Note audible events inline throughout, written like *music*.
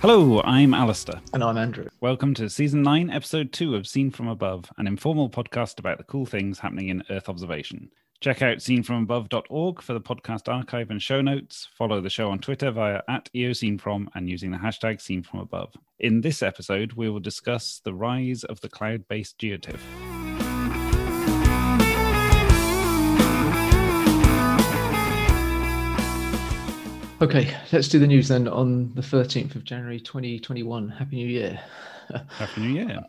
Hello, I'm Alastair. And I'm Andrew. Welcome to Season 9, Episode 2 of Scene From Above, an informal podcast about the cool things happening in Earth observation. Check out scenefromabove.org for the podcast archive and show notes. Follow the show on Twitter via at eoscenefrom and using the hashtag scenefromabove. In this episode, we will discuss the rise of the cloud-based geotiff. Okay, let's do the news then on the 13th of January 2021. Happy New Year. Happy New Year.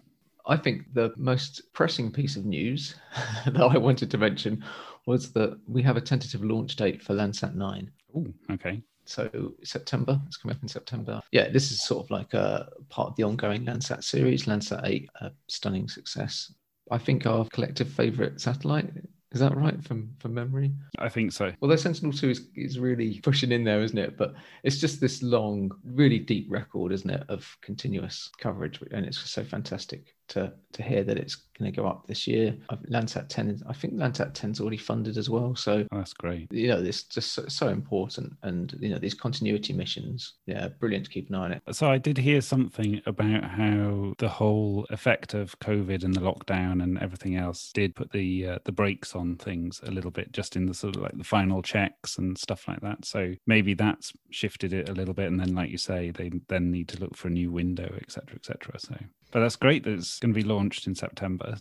I think the most pressing piece of news *laughs* that I wanted to mention was that we have a tentative launch date for Landsat 9. Oh, okay. So September, it's coming up in September. Yeah, this is sort of like a part of the ongoing Landsat series. Landsat 8, a stunning success. I think our collective favourite satellite is that right from from memory? I think so. Although Sentinel Two is, is really pushing in there, isn't it? But it's just this long, really deep record, isn't it, of continuous coverage, and it's just so fantastic to to hear that it's going to go up this year. Landsat 10, I think Landsat 10 is already funded as well. So oh, that's great. You know, it's just so, so, important, and you know these continuity missions, yeah, brilliant to keep an eye on it. So I did hear something about how the whole effect of COVID and the lockdown and everything else did put the uh, the brakes on things a little bit, just in the sort of like the final checks and stuff like that. So maybe that's shifted it a little bit, and then, like you say, they then need to look for a new window, etc., etc. So but that's great that it's going to be launched in September.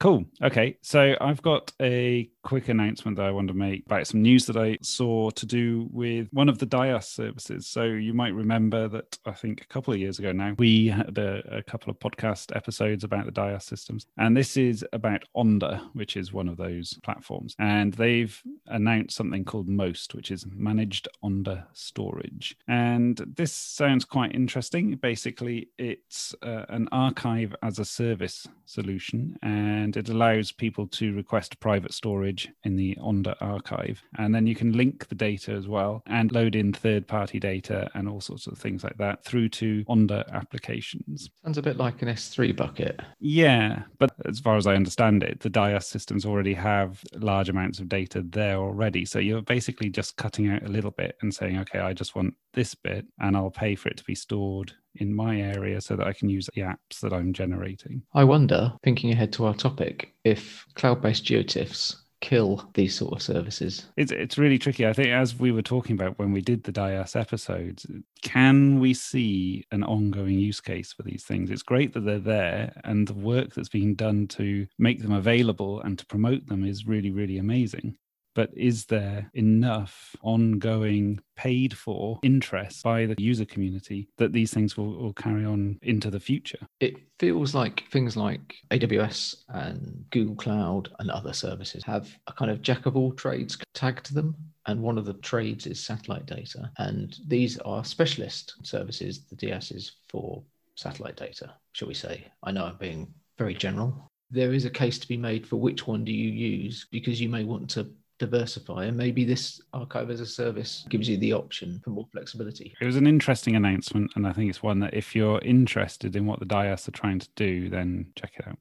Cool. Okay. So I've got a quick announcement that I want to make about some news that I saw to do with one of the DIAS services. So you might remember that I think a couple of years ago now, we had a, a couple of podcast episodes about the DIAS systems. And this is about Onda, which is one of those platforms. And they've announced something called MOST, which is Managed Onda Storage. And this sounds quite interesting. Basically, it's uh, an archive as a service solution. And and it allows people to request private storage in the Onda archive. And then you can link the data as well and load in third party data and all sorts of things like that through to Onda applications. Sounds a bit like an S3 bucket. Yeah, but as far as I understand it, the DIAS systems already have large amounts of data there already. So you're basically just cutting out a little bit and saying, okay, I just want this bit and I'll pay for it to be stored in my area so that I can use the apps that I'm generating. I wonder, thinking ahead to our topic, if cloud based geotiffs kill these sort of services? It's it's really tricky. I think as we were talking about when we did the DIAS episodes, can we see an ongoing use case for these things? It's great that they're there and the work that's being done to make them available and to promote them is really, really amazing but is there enough ongoing paid for interest by the user community that these things will, will carry on into the future? It feels like things like AWS and Google Cloud and other services have a kind of jack of all trades tagged to them. And one of the trades is satellite data. And these are specialist services, the DS is for satellite data, shall we say. I know I'm being very general. There is a case to be made for which one do you use because you may want to diversify and maybe this archive as a service gives you the option for more flexibility. It was an interesting announcement and i think it's one that if you're interested in what the dias are trying to do then check it out.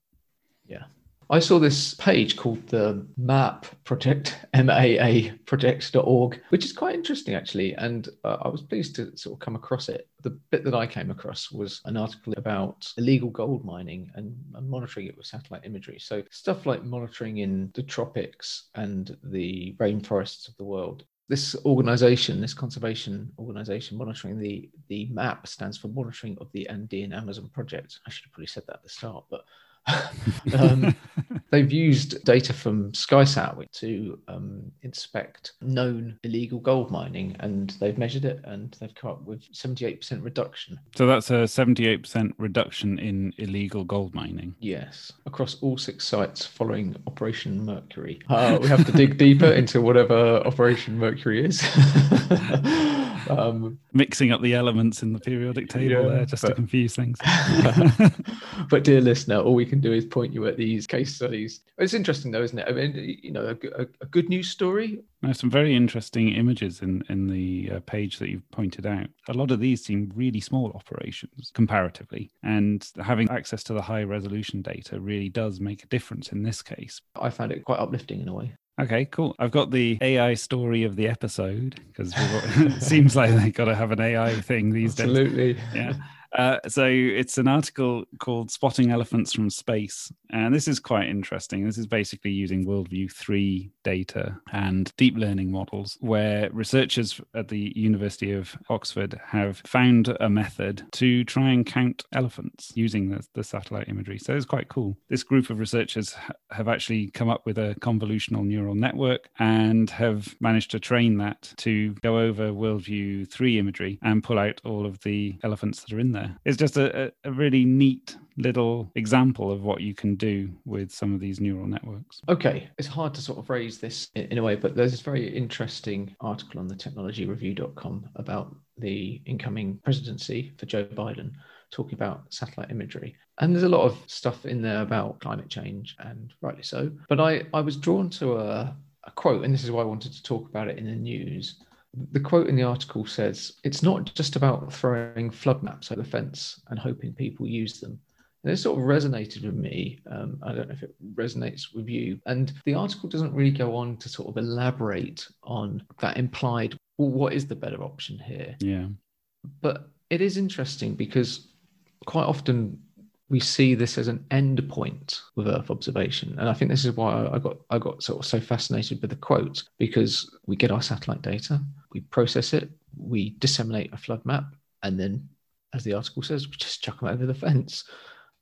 Yeah I saw this page called the MAAP Project, M-A-A Project.org, which is quite interesting actually. And uh, I was pleased to sort of come across it. The bit that I came across was an article about illegal gold mining and, and monitoring it with satellite imagery. So stuff like monitoring in the tropics and the rainforests of the world this organization, this conservation organization monitoring the the MAAP stands for Monitoring of the Andean Amazon Project. I should have probably said that at the start, but *laughs* um, they've used data from SkySat to um, inspect known illegal gold mining, and they've measured it, and they've come up with 78% reduction. So that's a 78% reduction in illegal gold mining. Yes, across all six sites following Operation Mercury. Uh, we have to dig deeper into whatever Operation Mercury is. *laughs* um, Mixing up the elements in the periodic table yeah, there just but, to confuse things. *laughs* but dear listener, all we can do is point you at these case studies. It's interesting though, isn't it? I mean, you know, a, a, a good news story. There's some very interesting images in in the uh, page that you've pointed out. A lot of these seem really small operations comparatively, and having access to the high resolution data really does make a difference in this case. I found it quite uplifting in a way. Okay, cool. I've got the AI story of the episode because *laughs* it seems like they got to have an AI thing these Absolutely. days. Absolutely. Yeah. Uh, so it's an article called Spotting Elephants from Space. And this is quite interesting. This is basically using Worldview 3 data and deep learning models, where researchers at the University of Oxford have found a method to try and count elephants using the, the satellite imagery. So it's quite cool. This group of researchers have actually come up with a convolutional neural network and have managed to train that to go over Worldview 3 imagery and pull out all of the elephants that are in there there. It's just a, a really neat little example of what you can do with some of these neural networks. Okay, it's hard to sort of raise this in, a way, but there's this very interesting article on the technologyreview.com about the incoming presidency for Joe Biden talking about satellite imagery. And there's a lot of stuff in there about climate change, and rightly so. But I, I was drawn to a, a quote, and this is why I wanted to talk about it in the news the quote in the article says it's not just about throwing flood maps over the fence and hoping people use them. And it sort of resonated with me. Um, I don't know if it resonates with you. And the article doesn't really go on to sort of elaborate on that implied, well, what is the better option here? Yeah. But it is interesting because quite often we see this as an end point with Earth observation, and I think this is why I got I got sort of so fascinated with the quote because we get our satellite data, we process it, we disseminate a flood map, and then, as the article says, we just chuck them over the fence,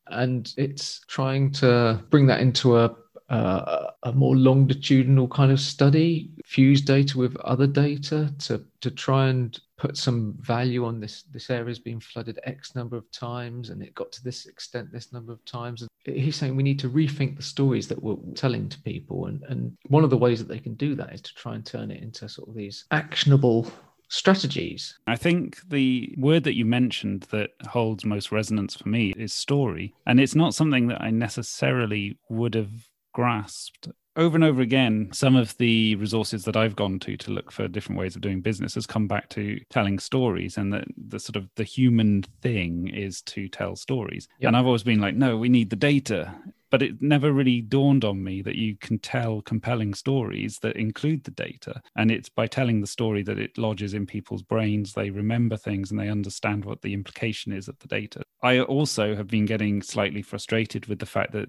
and it's trying to bring that into a uh, a more longitudinal kind of study, fuse data with other data to to try and put some value on this this area has been flooded x number of times and it got to this extent this number of times and he's saying we need to rethink the stories that we're telling to people and and one of the ways that they can do that is to try and turn it into sort of these actionable strategies. I think the word that you mentioned that holds most resonance for me is story. And it's not something that I necessarily would have grasped over and over again, some of the resources that I've gone to to look for different ways of doing business has come back to telling stories, and that the sort of the human thing is to tell stories. Yep. And I've always been like, no, we need the data. But it never really dawned on me that you can tell compelling stories that include the data. And it's by telling the story that it lodges in people's brains. They remember things and they understand what the implication is of the data. I also have been getting slightly frustrated with the fact that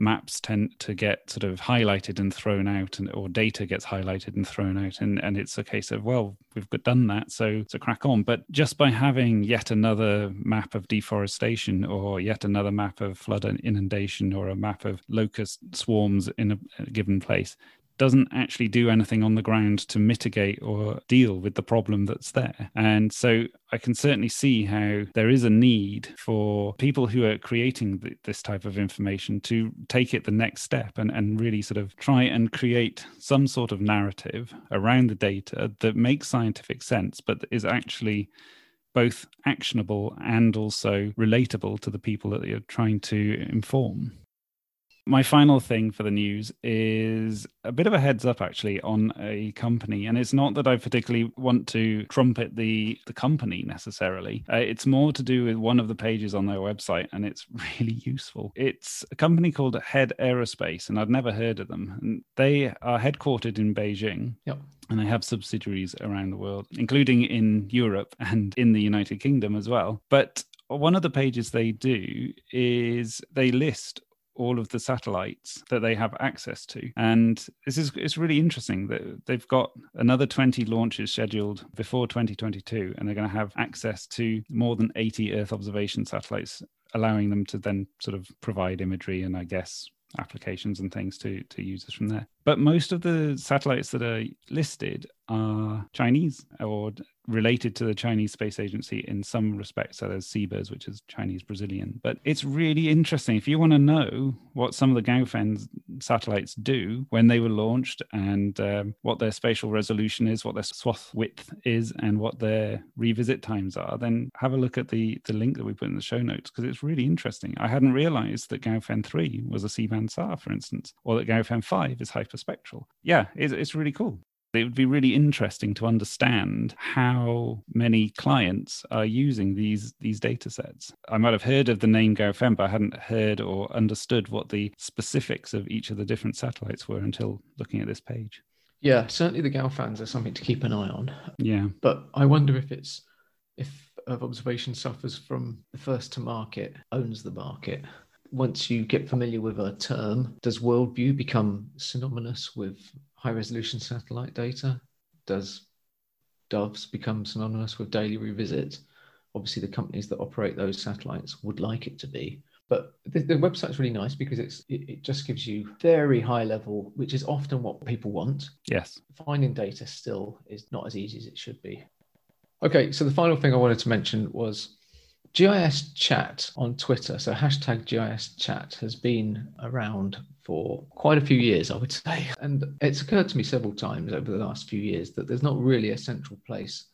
maps tend to get sort of highlighted and thrown out and or data gets highlighted and thrown out and, and it's a case of well we've done that so to crack on. But just by having yet another map of deforestation or yet another map of flood and inundation or a map of locust swarms in a, a given place doesn't actually do anything on the ground to mitigate or deal with the problem that's there. And so I can certainly see how there is a need for people who are creating this type of information to take it the next step and, and really sort of try and create some sort of narrative around the data that makes scientific sense, but is actually both actionable and also relatable to the people that you're trying to inform. My final thing for the news is a bit of a heads up actually on a company. And it's not that I particularly want to trumpet the, the company necessarily. Uh, it's more to do with one of the pages on their website, and it's *laughs* really useful. It's a company called Head Aerospace, and I'd never heard of them. And they are headquartered in Beijing. Yep. And they have subsidiaries around the world, including in Europe and in the United Kingdom as well. But one of the pages they do is they list all of the satellites that they have access to. And this is it's really interesting that they've got another 20 launches scheduled before 2022, and they're going to have access to more than 80 Earth observation satellites, allowing them to then sort of provide imagery and I guess applications and things to to users from there. But most of the satellites that are listed are Chinese or related to the Chinese Space Agency in some respects. So there's CBERS, which is Chinese Brazilian. But it's really interesting. If you want to know what some of the Gaofen satellites do when they were launched and um, what their spatial resolution is, what their swath width is, and what their revisit times are, then have a look at the, the link that we put in the show notes because it's really interesting. I hadn't realized that Gaofen 3 was a C band SAR, for instance, or that Gaofen 5 is hyperspectral. Yeah, it's, it's really cool. It would be really interesting to understand how many clients are using these these data sets. I might have heard of the name Gaofen, but I hadn't heard or understood what the specifics of each of the different satellites were until looking at this page. Yeah, certainly the Gaofens are something to keep an eye on. Yeah. But I wonder if it's if observation suffers from the first to market, owns the market. Once you get familiar with a term, does worldview become synonymous with high resolution satellite data? Does doves become synonymous with daily revisit? Obviously, the companies that operate those satellites would like it to be. But the, the website's really nice because it's it, it, just gives you very high level, which is often what people want. Yes. Finding data still is not as easy as it should be. Okay, so the final thing I wanted to mention was GIS chat on Twitter. So hashtag GIS chat has been around for quite a few years, I would *laughs* say. And it's occurred to me several times over the last few years that there's not really a central place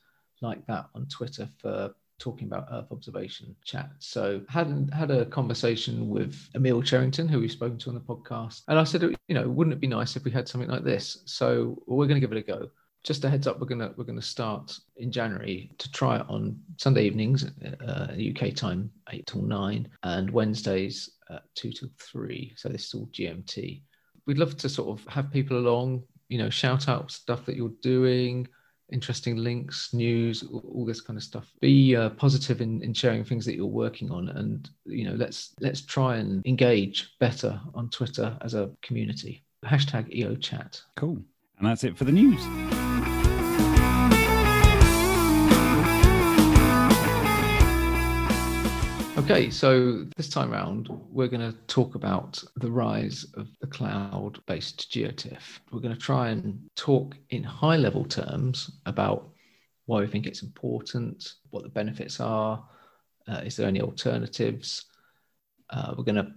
like that on Twitter for talking about Earth observation chat. So had had a conversation with Emil Cherrington, who we've spoken to on the podcast, and I said, you know, wouldn't it be nice if we had something like this? So we're going to give it a go. Just a heads up, we're gonna we're gonna start in January to try it on Sunday evenings, uh, UK time eight till nine, and Wednesdays at two till three. So this is all GMT. We'd love to sort of have people along, you know, shout out stuff that you're doing, interesting links, news, all this kind of stuff. Be uh, positive in, in sharing things that you're working on, and you know, let's let's try and engage better on Twitter as a community. Hashtag EO Chat. Cool, and that's it for the news. Okay, so this time around, we're going to talk about the rise of the cloud based GeoTIFF. We're going to try and talk in high level terms about why we think it's important, what the benefits are, uh, is there any alternatives? Uh, we're going to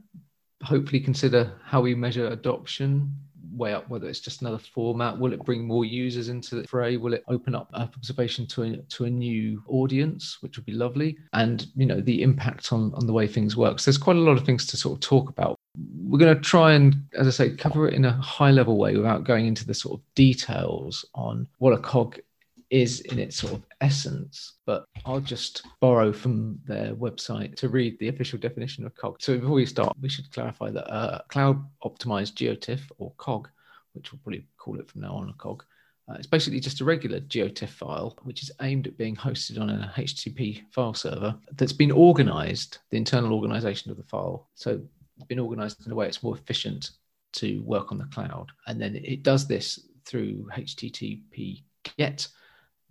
hopefully consider how we measure adoption, weigh up whether it's just another format. Will it bring more users into the fray? Will it open up observation to a, to a new audience, which would be lovely? And you know the impact on on the way things work. So there's quite a lot of things to sort of talk about. We're going to try and, as I say, cover it in a high level way without going into the sort of details on what a cog is in its sort of essence, but I'll just borrow from their website to read the official definition of COG. So before we start, we should clarify that uh, cloud optimized GeoTIFF or COG, which we'll probably call it from now on a COG, uh, it's basically just a regular GeoTIFF file, which is aimed at being hosted on a HTTP file server that's been organized, the internal organization of the file. So it's been organized in a way it's more efficient to work on the cloud. And then it does this through HTTP GET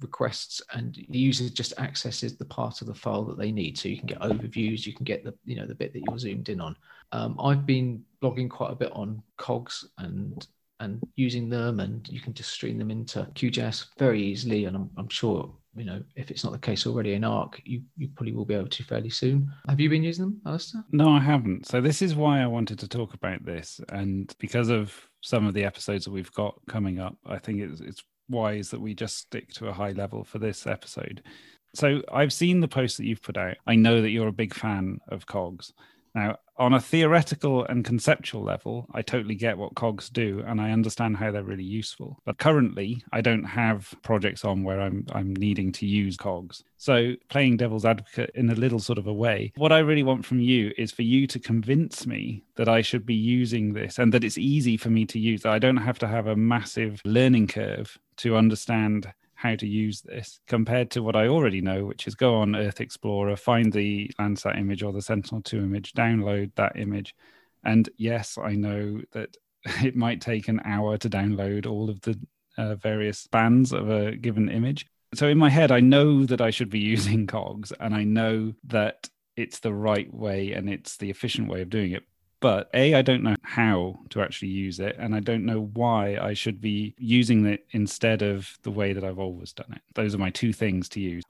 requests and the user just accesses the part of the file that they need. So you can get overviews you can get the you know the bit that you're zoomed in on. Um, i've been blogging quite a bit on cogs and and using them and you can just stream them into qgis very easily. And i'm, I'm sure you know if it's not the case already in arc you you probably will be able to fairly soon. Have you been using them alastair? No i haven't. So this is why i wanted to talk about this. And because of some of the episodes that we've got coming up i think it's, it's wise that we just stick to a high level for this episode. So I've seen the post that you've put out. I know that you're a big fan of cogs. Now, on a theoretical and conceptual level, I totally get what cogs do and I understand how they're really useful. But currently, I don't have projects on where I'm I'm needing to use cogs. So, playing devil's advocate in a little sort of a way, what I really want from you is for you to convince me that I should be using this and that it's easy for me to use. That I don't have to have a massive learning curve to understand how to use this compared to what I already know, which is go on Earth Explorer, find the Landsat image or the Sentinel 2 image, download that image. And yes, I know that *laughs* it might take an hour to download all of the uh, various bands of a given image. So in my head, I know that I should be *laughs* using COGS and I know that it's the right way and it's the efficient way of doing it but a i don't know how to actually use it and i don't know why i should be using it instead of the way that i've always done it. Those are my two things to use.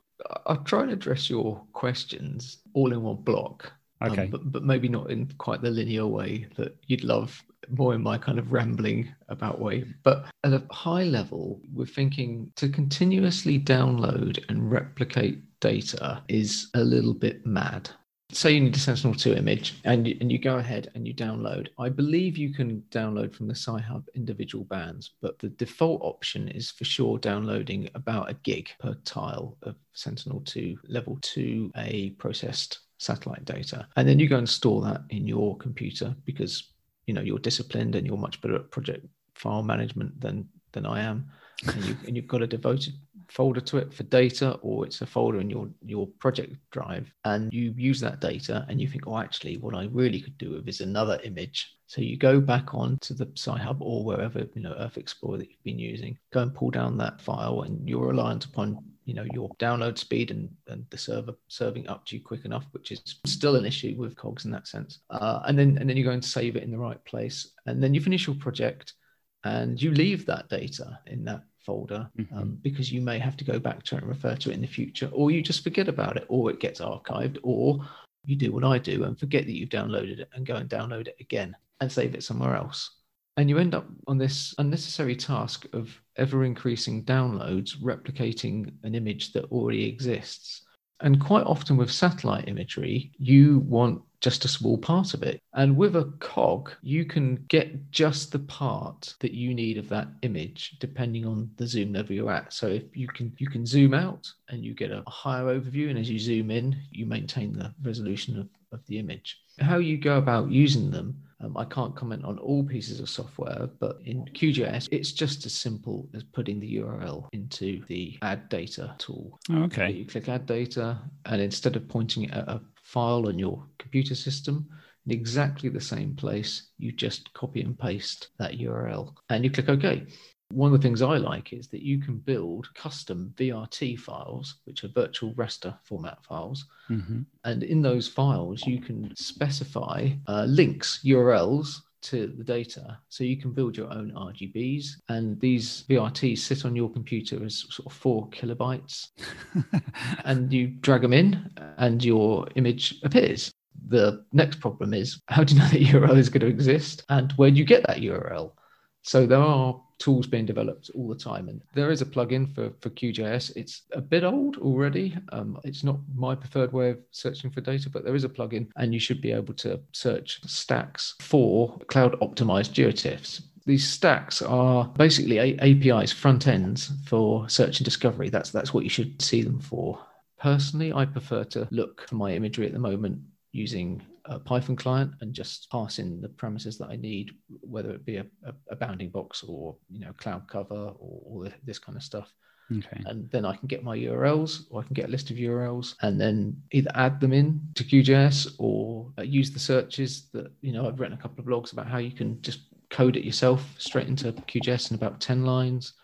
I'll try and address your questions all in one block um, okay. um, but, but maybe not in quite the linear way that you'd love more in my kind of rambling about way. But at a high level we're thinking to continuously download and replicate data is a little bit mad say you need a Sentinel-2 image and you, and you go ahead and you download. I believe you can download from the Sci-Hub individual bands, but the default option is for sure downloading about a gig per tile of Sentinel-2 level 2A processed satellite data. And then you go and store that in your computer because you know you're disciplined and you're much better at project file management than than I am. And, you, and you've got a devoted folder to it for data or it's a folder in your your project drive and you use that data and you think oh actually what i really could do with is another image. So you go back on to the sci-hub or wherever you know earth explorer that you've been using. Go and pull down that file and you're reliant upon you know your download speed and, and the server serving up to you quick enough which is still an issue with cogs in that sense. Uh, and then and then you go and save it in the right place and then you finish your project and you leave that data in that folder um, mm-hmm. because you may have to go back to it and refer to it in the future, or you just forget about it, or it gets archived, or you do what I do and forget that you've downloaded it and go and download it again and save it somewhere else. And you end up on this unnecessary task of ever increasing downloads, replicating an image that already exists. And quite often with satellite imagery, you want just a small part of it. And with a cog, you can get just the part that you need of that image depending on the zoom level you're at. So if you can you can zoom out and you get a higher overview and as you zoom in, you maintain the resolution of, of the image. How you go about using them um, I can't comment on all pieces of software, but in QGIS, it's just as simple as putting the URL into the add data tool. Okay. You click add data, and instead of pointing at a file on your computer system in exactly the same place. You just copy and paste that URL and you click OK. One of the things I like is that you can build custom VRT files, which are virtual raster format files. Mm-hmm. And in those files, you can specify uh, links, URLs to the data. So you can build your own RGBs, and these VRTs sit on your computer as sort of four kilobytes, *laughs* and you drag them in, and your image appears. The next problem is how do you know that *laughs* URL is going to exist, and where do you get that URL? So there are tools being developed all the time. And there is a plugin for, for QGIS. It's a bit old already. Um, it's not my preferred way of searching for data, but there is a plugin and you should be able to search STACs for cloud optimized geotiffs. These STACs are basically APIs, front ends for search and discovery. That's that's what you should see them for. Personally, I prefer to look for my imagery at the moment using a Python client and just pass in the parameters that I need, whether it be a, a, a bounding box or you know cloud cover or all this kind of stuff. Okay. And then I can get my URLs or I can get a list of URLs and then either add them in to QGIS or uh, use the searches that, you know, I've written a couple of blogs about how you can just code it yourself straight into QGIS in about 10 lines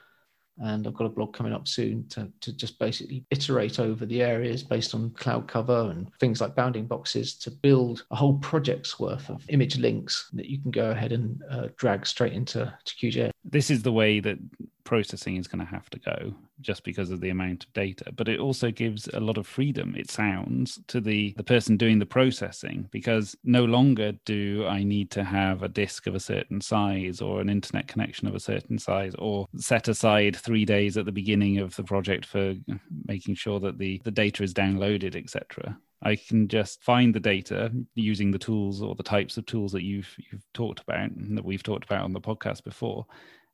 and I've got a blog coming up soon to, to just basically iterate over the areas based on cloud cover and things like bounding boxes to build a whole project's worth of image links that you can go ahead and uh, drag straight into to QGIS. This is the way that processing is going to have to go just because of the amount of data but it also gives a lot of freedom it sounds to the the person doing the processing because no longer do i need to have a disk of a certain size or an internet connection of a certain size or set aside 3 days at the beginning of the project for making sure that the the data is downloaded etc I can just find the data using the tools or the types of tools that you've you've talked about and that we've talked about on the podcast before,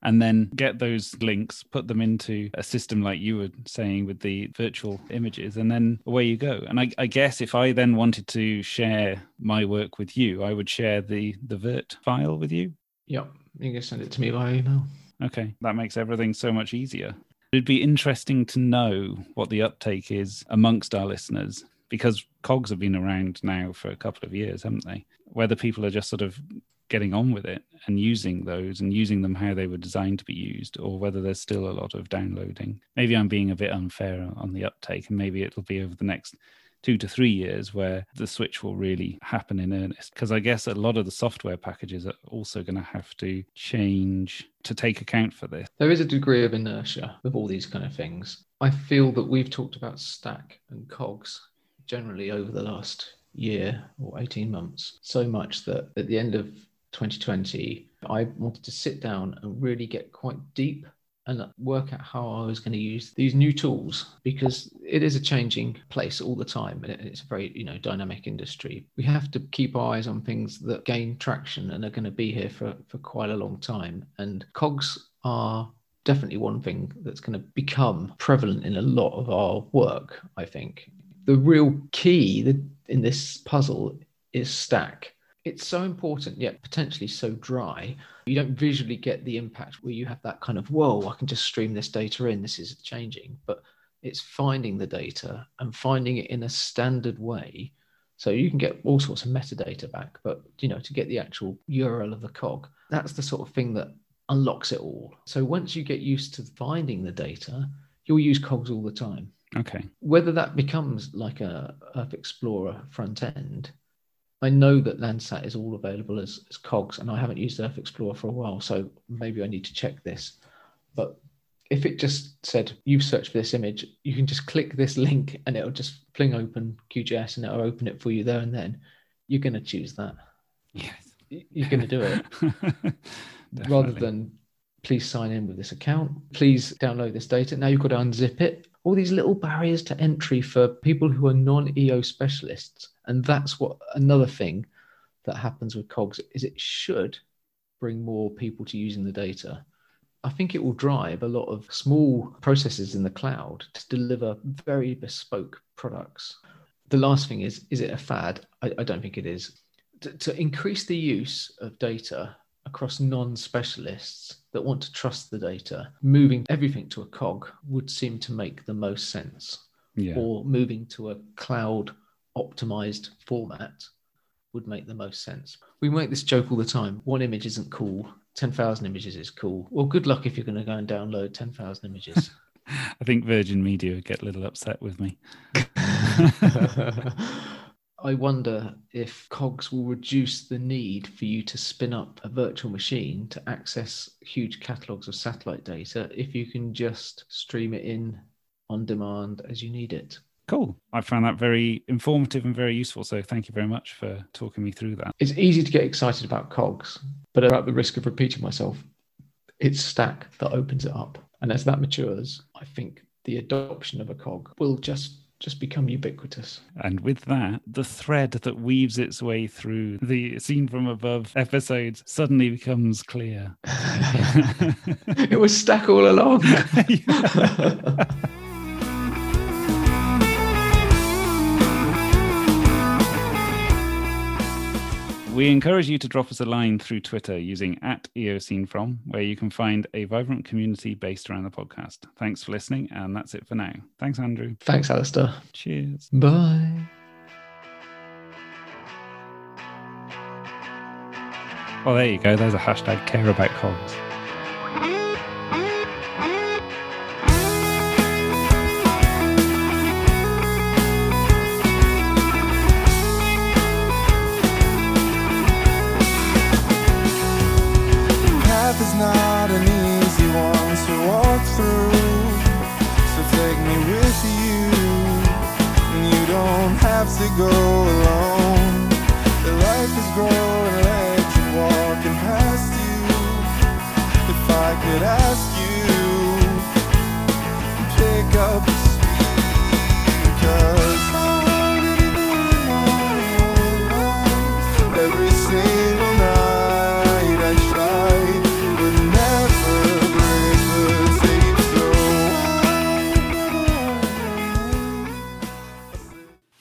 and then get those links, put them into a system like you were saying with the virtual images, and then away you go. And I, I guess if I then wanted to share my work with you, I would share the the vert file with you. Yep, you can send it to me via email. Okay, that makes everything so much easier. It'd be interesting to know what the uptake is amongst our listeners because cogs have been around now for a couple of years, haven't they? Whether people are just sort of getting on with it and using those and using them how they were designed to be used, or whether there's still a lot of downloading. Maybe I'm being a bit unfair on the uptake, and maybe it'll be over the next two to three years where the switch will really happen in earnest. Because I guess a lot of the software packages are also going to have to change to take account for this. There is a degree of inertia with all these kind of things. I feel that we've talked about STAC and cogs generally over the last year or 18 months so much that at the end of 2020, I wanted to sit down and really get quite deep and work out how I was going to use these new tools because it is a changing place all the time and it's a very you know dynamic industry. We have to keep our eyes on things that gain traction and are going to be here for for quite a long time. And cogs are definitely one thing that's going to become prevalent in a lot of our work. I think the real key in this puzzle is STAC it's so important yet potentially so dry. You don't visually get the impact where you have that kind of whoa i can just stream this data in this is changing. But it's finding the data and finding it in a standard way. So you can get all sorts of metadata back but you know to get the actual url of the cog that's the sort of thing that unlocks it all. So once you get used to finding the data you'll use cogs all the time. Okay. Whether that becomes like a earth explorer front end I know that Landsat is all available as, as cogs, and I haven't used Earth Explorer for a while, so maybe I need to check this. But if it just said you've searched for this image, you can just click this link and it'll just fling open QGIS and it'll open it for you there and then. You're going to choose that. Yes. You're going to do it *laughs* rather than please sign in with this account. Please download this data. Now you've got to unzip it. All these little barriers to entry for people who are non EO specialists and that's what another thing that happens with cogs is it should bring more people to using the data. I think it will drive a lot of small processes in the cloud to deliver very bespoke products. The last thing is is it a fad? I, I don't think it is. To, to increase the use of data across non-specialists that want to trust the data moving everything to a cog would seem to make the most sense. Yeah. or moving to a cloud optimized format would make the most sense. We make this joke all the time. One image isn't cool. 10,000 images is cool. Well, good luck if you're going to go and download 10,000 images. *laughs* I think Virgin Media would get a little upset with me. *laughs* I wonder if COGS will reduce the need for you to spin up a virtual machine to access huge catalogs of satellite data if you can just stream it in on demand as you need it. Cool. I found that very informative and very useful. So thank you very much for talking me through that. It's easy to get excited about cogs, but at the risk of repeating myself, it's STAC that opens it up. And as that matures, I think the adoption of a cog will just just become ubiquitous. And with that, the thread that weaves its way through the scene from above episodes suddenly becomes clear. *laughs* it was STAC all along. *laughs* *laughs* We encourage you to drop us a line through Twitter using at EOSceneFrom, where you can find a vibrant community based around the podcast. Thanks for listening, and that's it for now. Thanks, Andrew. Thanks, Alastair. Cheers. Bye. Oh, there you go. There's a hashtag care about cogs. To go alone. The life is growing legs and walking past you. If I could ask you, pick up